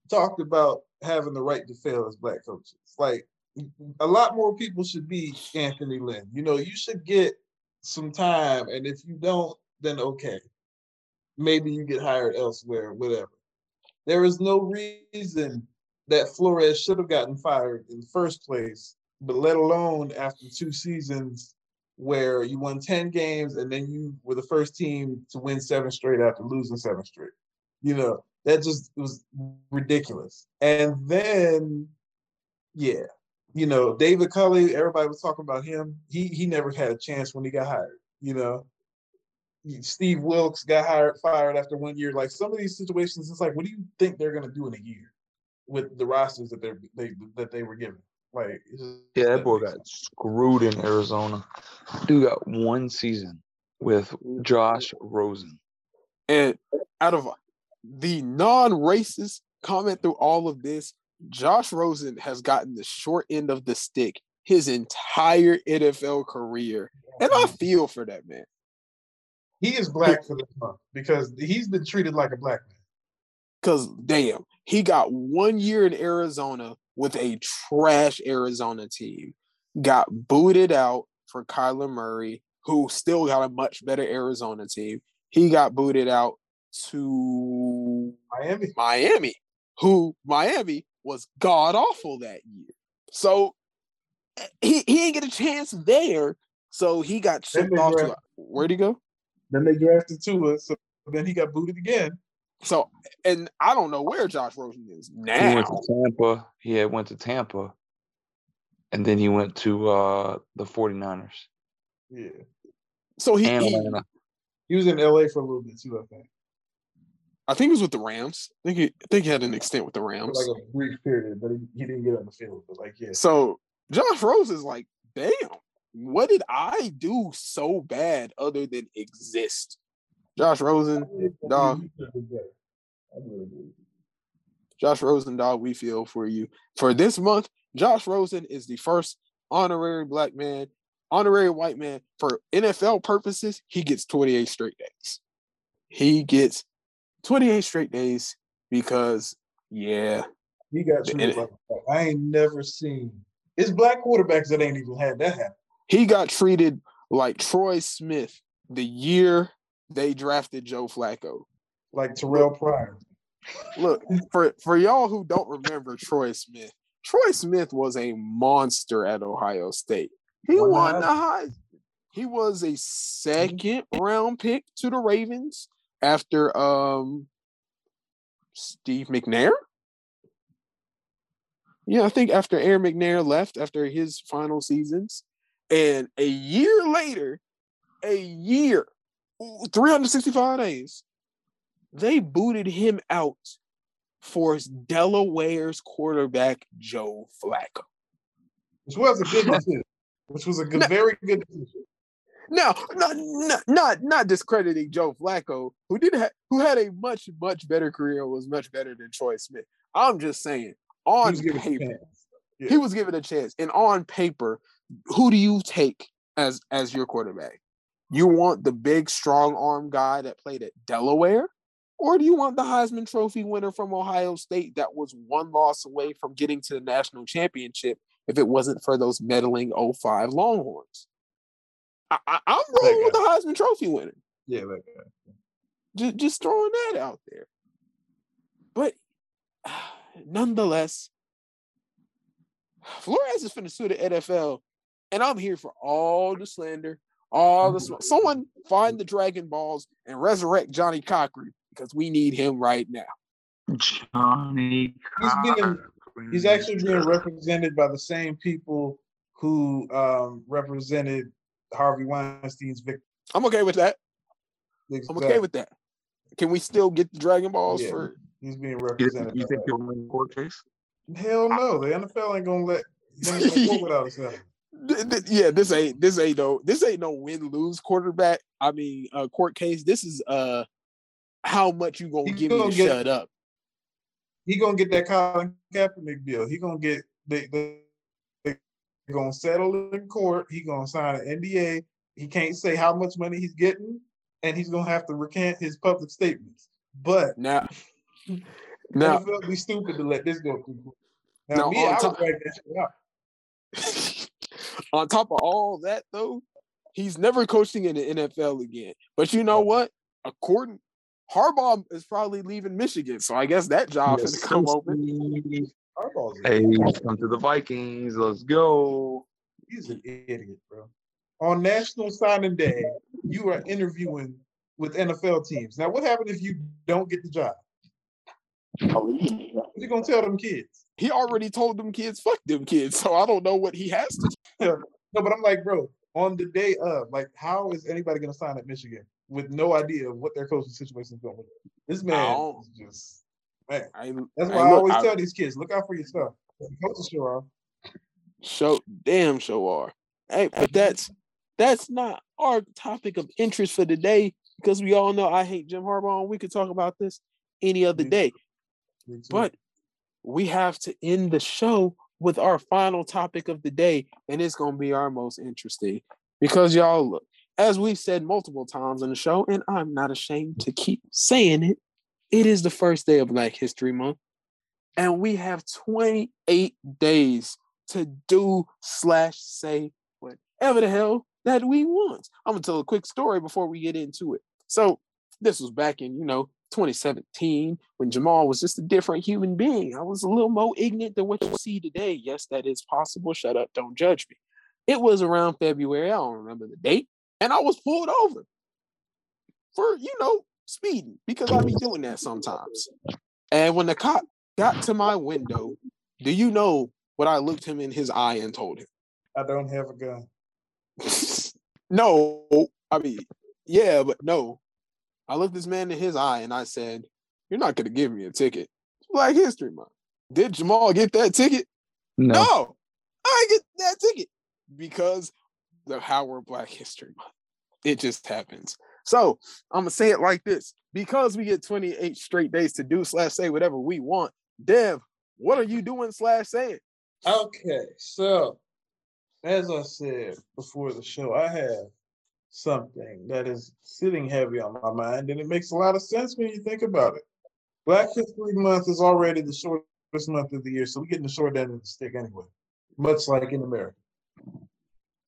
Speaker 4: talked about having the right to fail as black coaches. Like a lot more people should be Anthony Lynn. You know, you should get some time, and if you don't, then okay, maybe you get hired elsewhere, whatever. There is no reason that Flores should have gotten fired in the first place, but let alone after two seasons where you won 10 games and then you were the first team to win seven straight after losing seven straight. You know, that just was ridiculous. And then, yeah, you know, David Culley, everybody was talking about him. He he never had a chance when he got hired, you know. Steve Wilks got hired, fired after one year. Like some of these situations, it's like, what do you think they're gonna do in a year with the rosters that they're they that they were given? Like, it's just-
Speaker 5: Yeah, that boy
Speaker 4: makes
Speaker 5: got screwed in Arizona. Dude got one season with Josh Rosen.
Speaker 3: And out of the non-racist comment through all of this, Josh Rosen has gotten the short end of the stick his entire NFL career. And I mm-hmm. feel for that man.
Speaker 4: He is black for this month because he's been treated like a black man.
Speaker 3: Cause damn, he got one year in Arizona with a trash Arizona team, got booted out for Kyler Murray, who still got a much better Arizona team. He got booted out to
Speaker 4: Miami.
Speaker 3: Miami, who Miami was god awful that year. So he, he didn't get a chance there. So he got shipped
Speaker 4: they
Speaker 3: off to where'd he go?
Speaker 4: Then they drafted Tua, so then he got booted again.
Speaker 3: So and I don't know where Josh Rosen is now.
Speaker 5: He went to Tampa. He had went to Tampa. And then he went to uh the 49ers
Speaker 4: Yeah,
Speaker 3: So he, he
Speaker 4: he was in LA for a little bit too. I think
Speaker 3: I think he was with the Rams. I think he, I think he had an extent with the Rams.
Speaker 4: like a brief period, but he, he didn't get on the field. But like, yeah,
Speaker 3: So Josh Rose is like, damn, what did I do so bad other than exist? Josh Rosen, dog.
Speaker 4: I really do.
Speaker 3: Josh Rosen, dog, we feel for you. For this month, Josh Rosen is the first honorary black man, honorary white man. For NFL purposes, he gets 28 straight days. He gets 28 straight days because, yeah,
Speaker 4: He got treated
Speaker 3: N-
Speaker 4: like. I ain't never seen. It's black quarterbacks that ain't even had that happen.
Speaker 3: he got treated like Troy Smith the year they drafted Joe Flacco.
Speaker 4: Like Terrell Pryor.
Speaker 3: Look, for for y'all who don't remember Troy Smith, Troy Smith was a monster at Ohio State. He
Speaker 4: Won the
Speaker 3: won the Heisman. He was a second round pick to the Ravens after um Steve McNair. Yeah, I think after Aaron McNair left after his final seasons. And a year later, a year, 365 days, they booted him out for Delaware's quarterback Joe Flacco.
Speaker 4: Which was a good decision. Which was a good,
Speaker 3: No.
Speaker 4: very good decision.
Speaker 3: Now, not not not, not discrediting Joe Flacco, who did ha- who had a much much better career, was much better than Troy Smith. I'm just saying, on
Speaker 4: a
Speaker 3: paper.
Speaker 4: Yeah.
Speaker 3: he was given a chance, and on paper, who do you take as as your quarterback? You want the big strong arm guy that played at Delaware, or do you want the Heisman Trophy winner from Ohio State that was one loss away from getting to the national championship if it wasn't for those meddling 05 Longhorns? I, I, I'm rolling with the Heisman Trophy winner.
Speaker 4: Yeah, that guy.
Speaker 3: Just, just throwing that out there. But nonetheless, Flores is finna sue the NFL, and I'm here for all the slander, all the smoke. Someone find the Dragon Balls and resurrect Johnnie Cochran because we need him right now.
Speaker 5: Johnny.
Speaker 4: He's being- He's actually being represented by the same people who um, represented Harvey Weinstein's victim.
Speaker 3: I'm okay with that. I'm okay with that. Can we still get the Dragon Balls
Speaker 4: Yeah.
Speaker 3: for?
Speaker 4: He's being represented.
Speaker 5: you think
Speaker 4: that.
Speaker 5: he'll win the court case?
Speaker 4: Hell no, the NFL ain't gonna let them go without a settlement.
Speaker 3: Th- th- Yeah, this ain't this ain't no this ain't no win lose quarterback. I mean, uh, court case. This is uh, how much you gonna
Speaker 4: He
Speaker 3: give me
Speaker 4: gonna
Speaker 3: to
Speaker 4: get-
Speaker 3: shut up?
Speaker 4: He gonna get that Colin Kaepernick deal. He gonna get they they they gonna settle in court. He gonna sign an NDA. He can't say how much money he's getting, and he's gonna have to recant his public statements. But
Speaker 3: Now, now,
Speaker 4: NFL be stupid to let this go through. Now,
Speaker 3: Now,
Speaker 4: me,
Speaker 3: on
Speaker 4: I would
Speaker 3: top-
Speaker 4: that shit out.
Speaker 3: on top of all that, though, he's never coaching in the NFL again. But you know what? According Harbaugh is probably leaving Michigan, so I guess that job is
Speaker 5: Yes,
Speaker 3: come open.
Speaker 4: Harbaugh's
Speaker 5: Hey, come to the Vikings. Let's go.
Speaker 4: He's an idiot, bro. On National Signing Day, you are interviewing with NFL teams. Now, what happens if you don't oh, get the job? What you gonna tell them kids?
Speaker 3: He already told them kids, "Fuck them kids." So I don't know what he has to.
Speaker 4: No, but I'm like, bro, on the day of, like, how is anybody gonna sign at Michigan with no idea of what their coaching situation is going to be? This man is just man.
Speaker 3: I,
Speaker 4: That's why I,
Speaker 3: look,
Speaker 4: always
Speaker 3: I-
Speaker 4: tell these kids, look out for yourself. Coaches off.
Speaker 3: show damn show are. Hey, but that's that's not our topic of interest for today because we all know I hate Jim Harbaugh and we could talk about this any other day. But we have to end the show with our final topic of the day, and it's gonna be our most interesting because y'all look, as we've said multiple times on the show, and I'm not ashamed to keep saying it, it is the first day of Black History Month, and we have 28 days to do slash say whatever the hell that we want. I'm gonna tell a quick story before we get into it. So this was back in, you know, 2017 when Jamal was just a different human being. I was a little more ignorant than what you see today. Yes, that is possible. Shut up, don't judge me. It was around February. I don't remember the date. And I was pulled over for, you know, speeding because I be mm-hmm. doing that sometimes. And when the cop got to my window, do you know what I looked him in his eye and told him?
Speaker 4: I don't have a gun.
Speaker 3: no, I mean, yeah, but no. I looked this man in his eye and I said, You're not gonna give me a ticket. Black History Month. Did Jamal get that ticket?
Speaker 5: No.
Speaker 3: No, I get that ticket because of how we're Black History Month. It just happens. So I'm gonna say it like this: because we get 28 straight days to do slash say whatever we want, Dev, what are you doing slash saying?
Speaker 4: Okay, so as I said before the show, I have something that is sitting heavy on my mind, and it makes a lot of sense when you think about it. Black History Month is already the shortest month of the year, so we're getting the short end of the stick anyway, much like in America.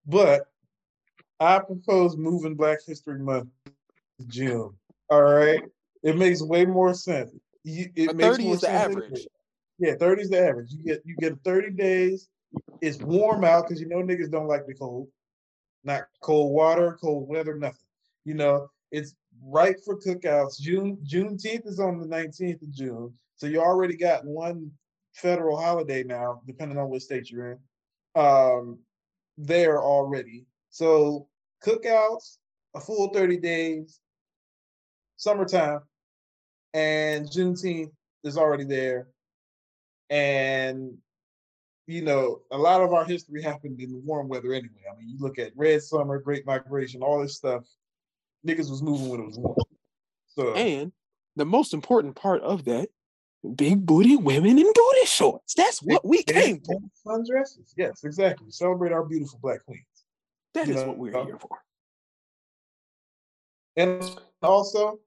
Speaker 4: But I propose moving Black History Month June. All right, it makes way more sense. You, it
Speaker 3: But
Speaker 4: makes
Speaker 3: 30
Speaker 4: more
Speaker 3: is the
Speaker 4: sense
Speaker 3: average.
Speaker 4: Yeah, 30 is the average. You get you get 30 days. It's warm out because you know niggas don't like the cold. Not cold water, cold weather, nothing. You know, it's right for cookouts. June Juneteenth is on the 19th of June. So you already got one federal holiday now, depending on what state you're in. Um, there already. So cookouts, a full 30 days, summertime, and Juneteenth is already there. And you know, a lot of our history happened in the warm weather anyway. I mean, you look at Red Summer, Great Migration, all this stuff. Niggas was moving when it was warm. So
Speaker 3: And the most important part of that, big booty women in booty shorts. That's what we came for.
Speaker 4: Sundresses. Yes, exactly. Celebrate our beautiful black queens.
Speaker 3: That
Speaker 4: you
Speaker 3: is
Speaker 4: know,
Speaker 3: what we're
Speaker 4: uh,
Speaker 3: here for.
Speaker 4: And also,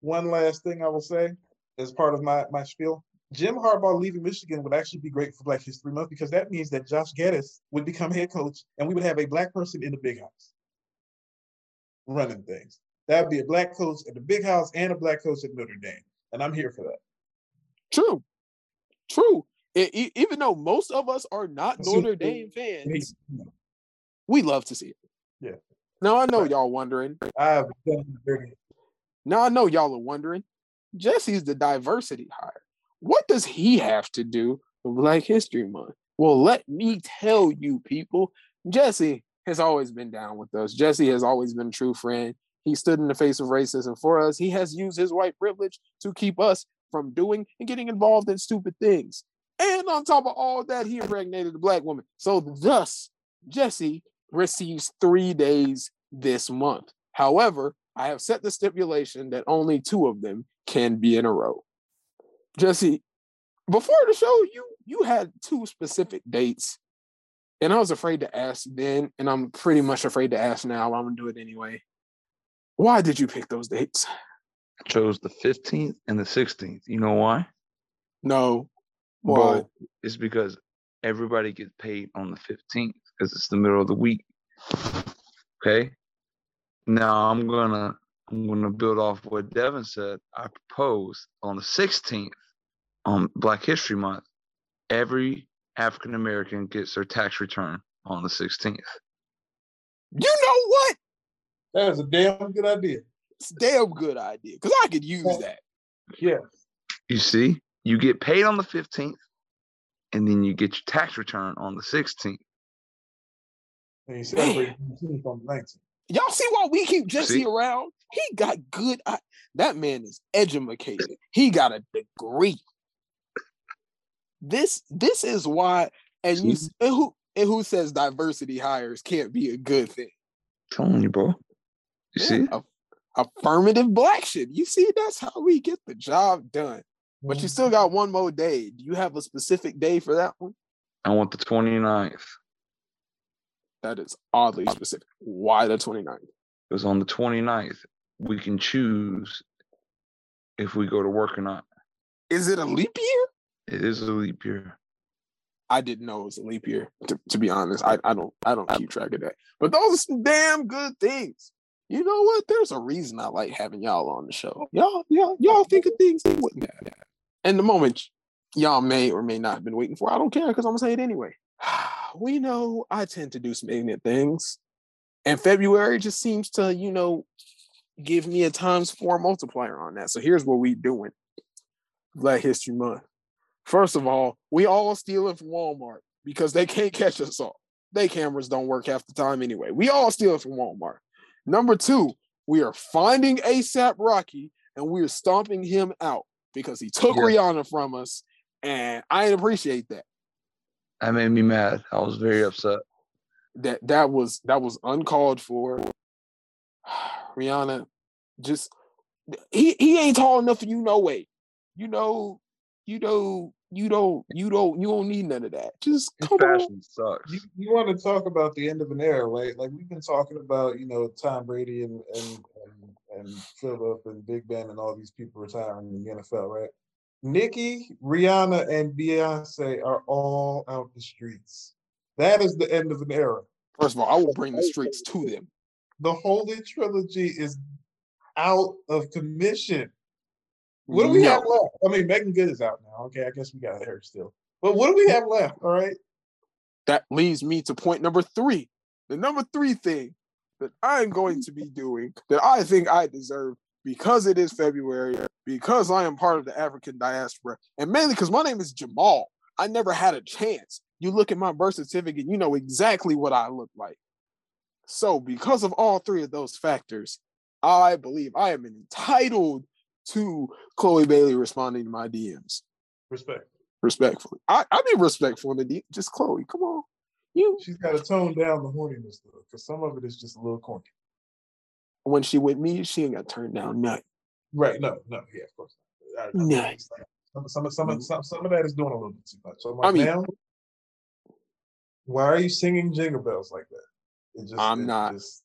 Speaker 4: one last thing I will say as part of my, my spiel. Jim Harbaugh leaving Michigan would actually be great for Black History Month because that means that Josh Gattis would become head coach and we would have a black person in the big house running things. That would be a black coach at the big house and a black coach at Notre Dame. And I'm here for that.
Speaker 3: True. True. E- even though most of us are not Notre Dame fans, we love to see it.
Speaker 4: Yeah.
Speaker 3: Now I know y'all wondering.
Speaker 4: I have done dirty.
Speaker 3: Now I know y'all are wondering. Jesse's the diversity hire. What does he have to do with Black History Month? Well, let me tell you, people. Jesse has always been down with us. Jesse has always been a true friend. He stood in the face of racism for us. He has used his white privilege to keep us from doing and getting involved in stupid things. And on top of all that, he impregnated a black woman. So thus, Jesse receives three days this month. However, I have set the stipulation that only two of them can be in a row. Jesse, before the show, you you had two specific dates, and I was afraid to ask then, and I'm pretty much afraid to ask now. I'm gonna do it anyway. Why did you pick those dates?
Speaker 5: I chose the 15th and the 16th. You know why?
Speaker 3: No. Why?
Speaker 5: Bro, it's because everybody gets paid on the 15th because it's the middle of the week. Okay. Now I'm gonna I'm gonna build off what Devin said. I propose on the 16th on Black History Month, every African American gets their tax return on the 16th.
Speaker 3: You know what?
Speaker 4: That is a damn good idea.
Speaker 3: It's a damn good idea because I could use that.
Speaker 4: Yeah.
Speaker 5: You see, you get paid on the 15th, and then you get your tax return on the 16th.
Speaker 4: And you celebrate Juneteenth on the 19th.
Speaker 3: Y'all see why we keep Jesse
Speaker 5: See?
Speaker 3: around? He got good. I, that man is educated. He got a degree. This this is why, and you and who and who says diversity hires can't be a good thing?
Speaker 5: telling you, bro. You see?
Speaker 3: A- affirmative black shit. You see, that's how we get the job done. But you mm. still got one more day. Do you have a specific day for that one?
Speaker 5: I want the 29th.
Speaker 3: That is oddly specific. Why the 29th?
Speaker 5: Because on the 29th, we can choose if we go to work or not.
Speaker 3: Is it a leap year?
Speaker 5: It is a leap year.
Speaker 3: I didn't know it was a leap year. To, to be honest, I, I don't I don't keep track of that. But those are some damn good things. You know what? There's a reason I like having y'all on the show. Y'all, y'all, y'all think of things we wouldn't have. And the moment y'all may or may not have been waiting for, I don't care because I'm gonna say it anyway. We know I tend to do some ignorant things, and February just seems to, you know, give me a times four multiplier on that. So here's what we doing. Black History Month. First of all, we all stealing from Walmart because they can't catch us all. They cameras don't work half the time anyway. We all stealing from Walmart. Number two, we are finding ASAP Rocky and we are stomping him out because he took
Speaker 5: Yeah.
Speaker 3: Rihanna from us, and I appreciate that.
Speaker 5: That made me mad. I was very upset.
Speaker 3: That that was that was uncalled for. Rihanna, just he he ain't tall enough for you, no way. You know, you know, you don't, you don't, you don't need none of that. Just
Speaker 5: His
Speaker 3: come on.
Speaker 5: sucks.
Speaker 4: You, you want to talk about the end of an era, right? Like we've been talking about, you know, Tom Brady and and and, and Philip and Big Ben and all these people retiring in the NFL, right? Nicki, Rihanna, and Beyonce are all out the streets. That is the end of an era.
Speaker 3: First of all, I will bring the streets to them.
Speaker 4: The Holy Trilogy is out of commission. What do we
Speaker 3: No.
Speaker 4: have left? I mean, Meagan Good is out now. Okay, I guess we got her still. But what do we have left? All right.
Speaker 3: that leads me to point number three. The number three thing that I'm going to be doing that I think I deserve because it is February, because I am part of the African diaspora, and mainly because my name is Jamal. I never had a chance. You look at my birth certificate, you know exactly what I look like. So, because of all three of those factors, I believe I am entitled to Chloe Bailey responding to my DMs
Speaker 4: Respect.
Speaker 3: respectfully. I, I be respectful in the D. Just Chloe, come on. You
Speaker 4: She's got to tone down the horniness though, because some of it is just a little corny.
Speaker 3: When she with me, she ain't got turned down nothing.
Speaker 4: Right? No, no, yeah, of course. Not.
Speaker 3: Nice.
Speaker 4: Some, some, some, of- some, some of that is doing a little bit too much. So I'm like,
Speaker 3: I mean-
Speaker 4: why are you singing jingle bells like that? It just,
Speaker 3: I'm not-
Speaker 4: just-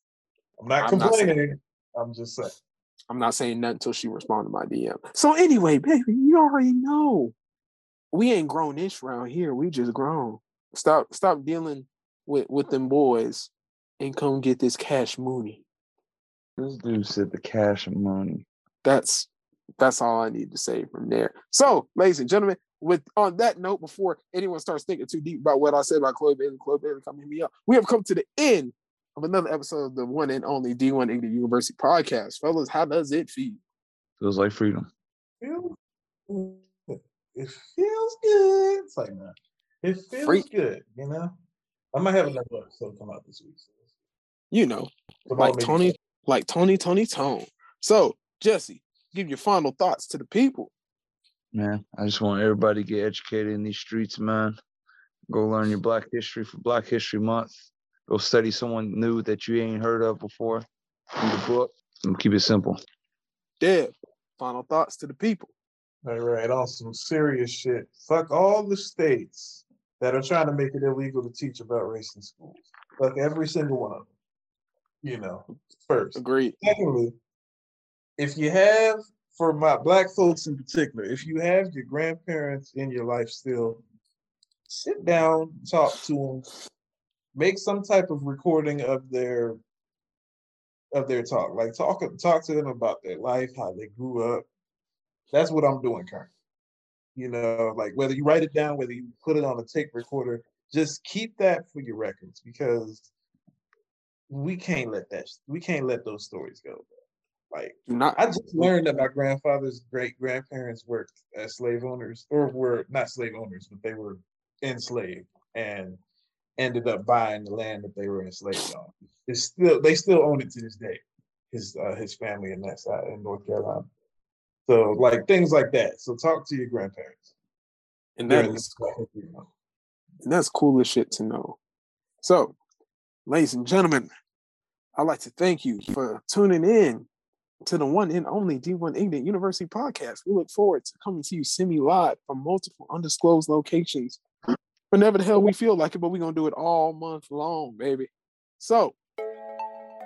Speaker 4: I'm not
Speaker 3: I'm not
Speaker 4: complaining. I'm just saying.
Speaker 3: I'm not saying nothing until she respond to my DM. So anyway, baby, you already know. We ain't grown ish around here. We just grown. Stop stop dealing with with them boys and come get this cash mooney.
Speaker 5: This dude said the cash and money.
Speaker 3: That's that's all I need to say from there. So, ladies and gentlemen, with on that note, before anyone starts thinking too deep about what I said about Chloe Bailey, Chloe Bailey coming me up, we have come to the end of another episode of the one and only D1 Ignorant University podcast. Fellas, how does it feel?
Speaker 5: Feels like freedom.
Speaker 4: Feels good. It feels good. It's like that. It feels
Speaker 3: Freak.
Speaker 4: good, you know. I might have another episode come out this week. So
Speaker 3: You know,
Speaker 4: Jamal
Speaker 3: like
Speaker 4: may be
Speaker 3: Tony, like Tony, Tony, Tone. So, Jesse, give your final thoughts to the people.
Speaker 5: Man, I just want everybody to get educated in these streets, man. Go learn your Black history for Black History Month. Go study someone new that you ain't heard of before. Read a book and keep it simple.
Speaker 3: Deb, final thoughts to the people.
Speaker 4: All right, on some serious shit. Fuck all the states that are trying to make it illegal to teach about race in schools. Fuck every single one of them. You know, first.
Speaker 3: Agreed.
Speaker 4: Secondly, if you have, for my black folks in particular, if you have your grandparents in your life still, sit down, talk to them, make some type of recording of their of their talk. Like talk talk to them about their life, how they grew up. That's what I'm doing currently. You know, like whether you write it down, whether you put it on a tape recorder, just keep that for your records because we can't let that we can't let those stories go. Like
Speaker 3: not
Speaker 4: I just learned that my grandfather's great grandparents worked as slave owners, or were not slave owners, but they were enslaved and ended up buying the land that they were enslaved on. It's still they still own it to this day. His uh, his family in that side in North Carolina. So like things like that. So talk to your grandparents.
Speaker 3: and that
Speaker 4: during
Speaker 3: is
Speaker 4: this Black History Month.
Speaker 3: And that's cool as shit to know. So, ladies and gentlemen, I'd like to thank you for tuning in to the one and only D1 Ignorant University podcast. We look forward to coming to you semi live from multiple undisclosed locations whenever the hell we feel like it, but we're going to do it all month long, baby. So,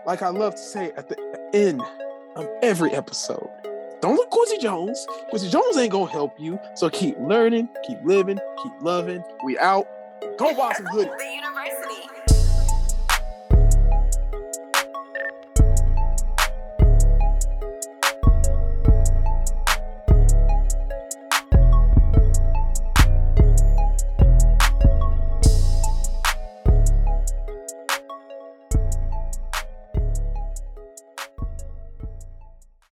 Speaker 3: like I love to say at the end of every episode, don't look Quincy Jones. Quincy Jones ain't gonna help you. So keep learning, keep living, keep loving. We out. Go buy some hoodies.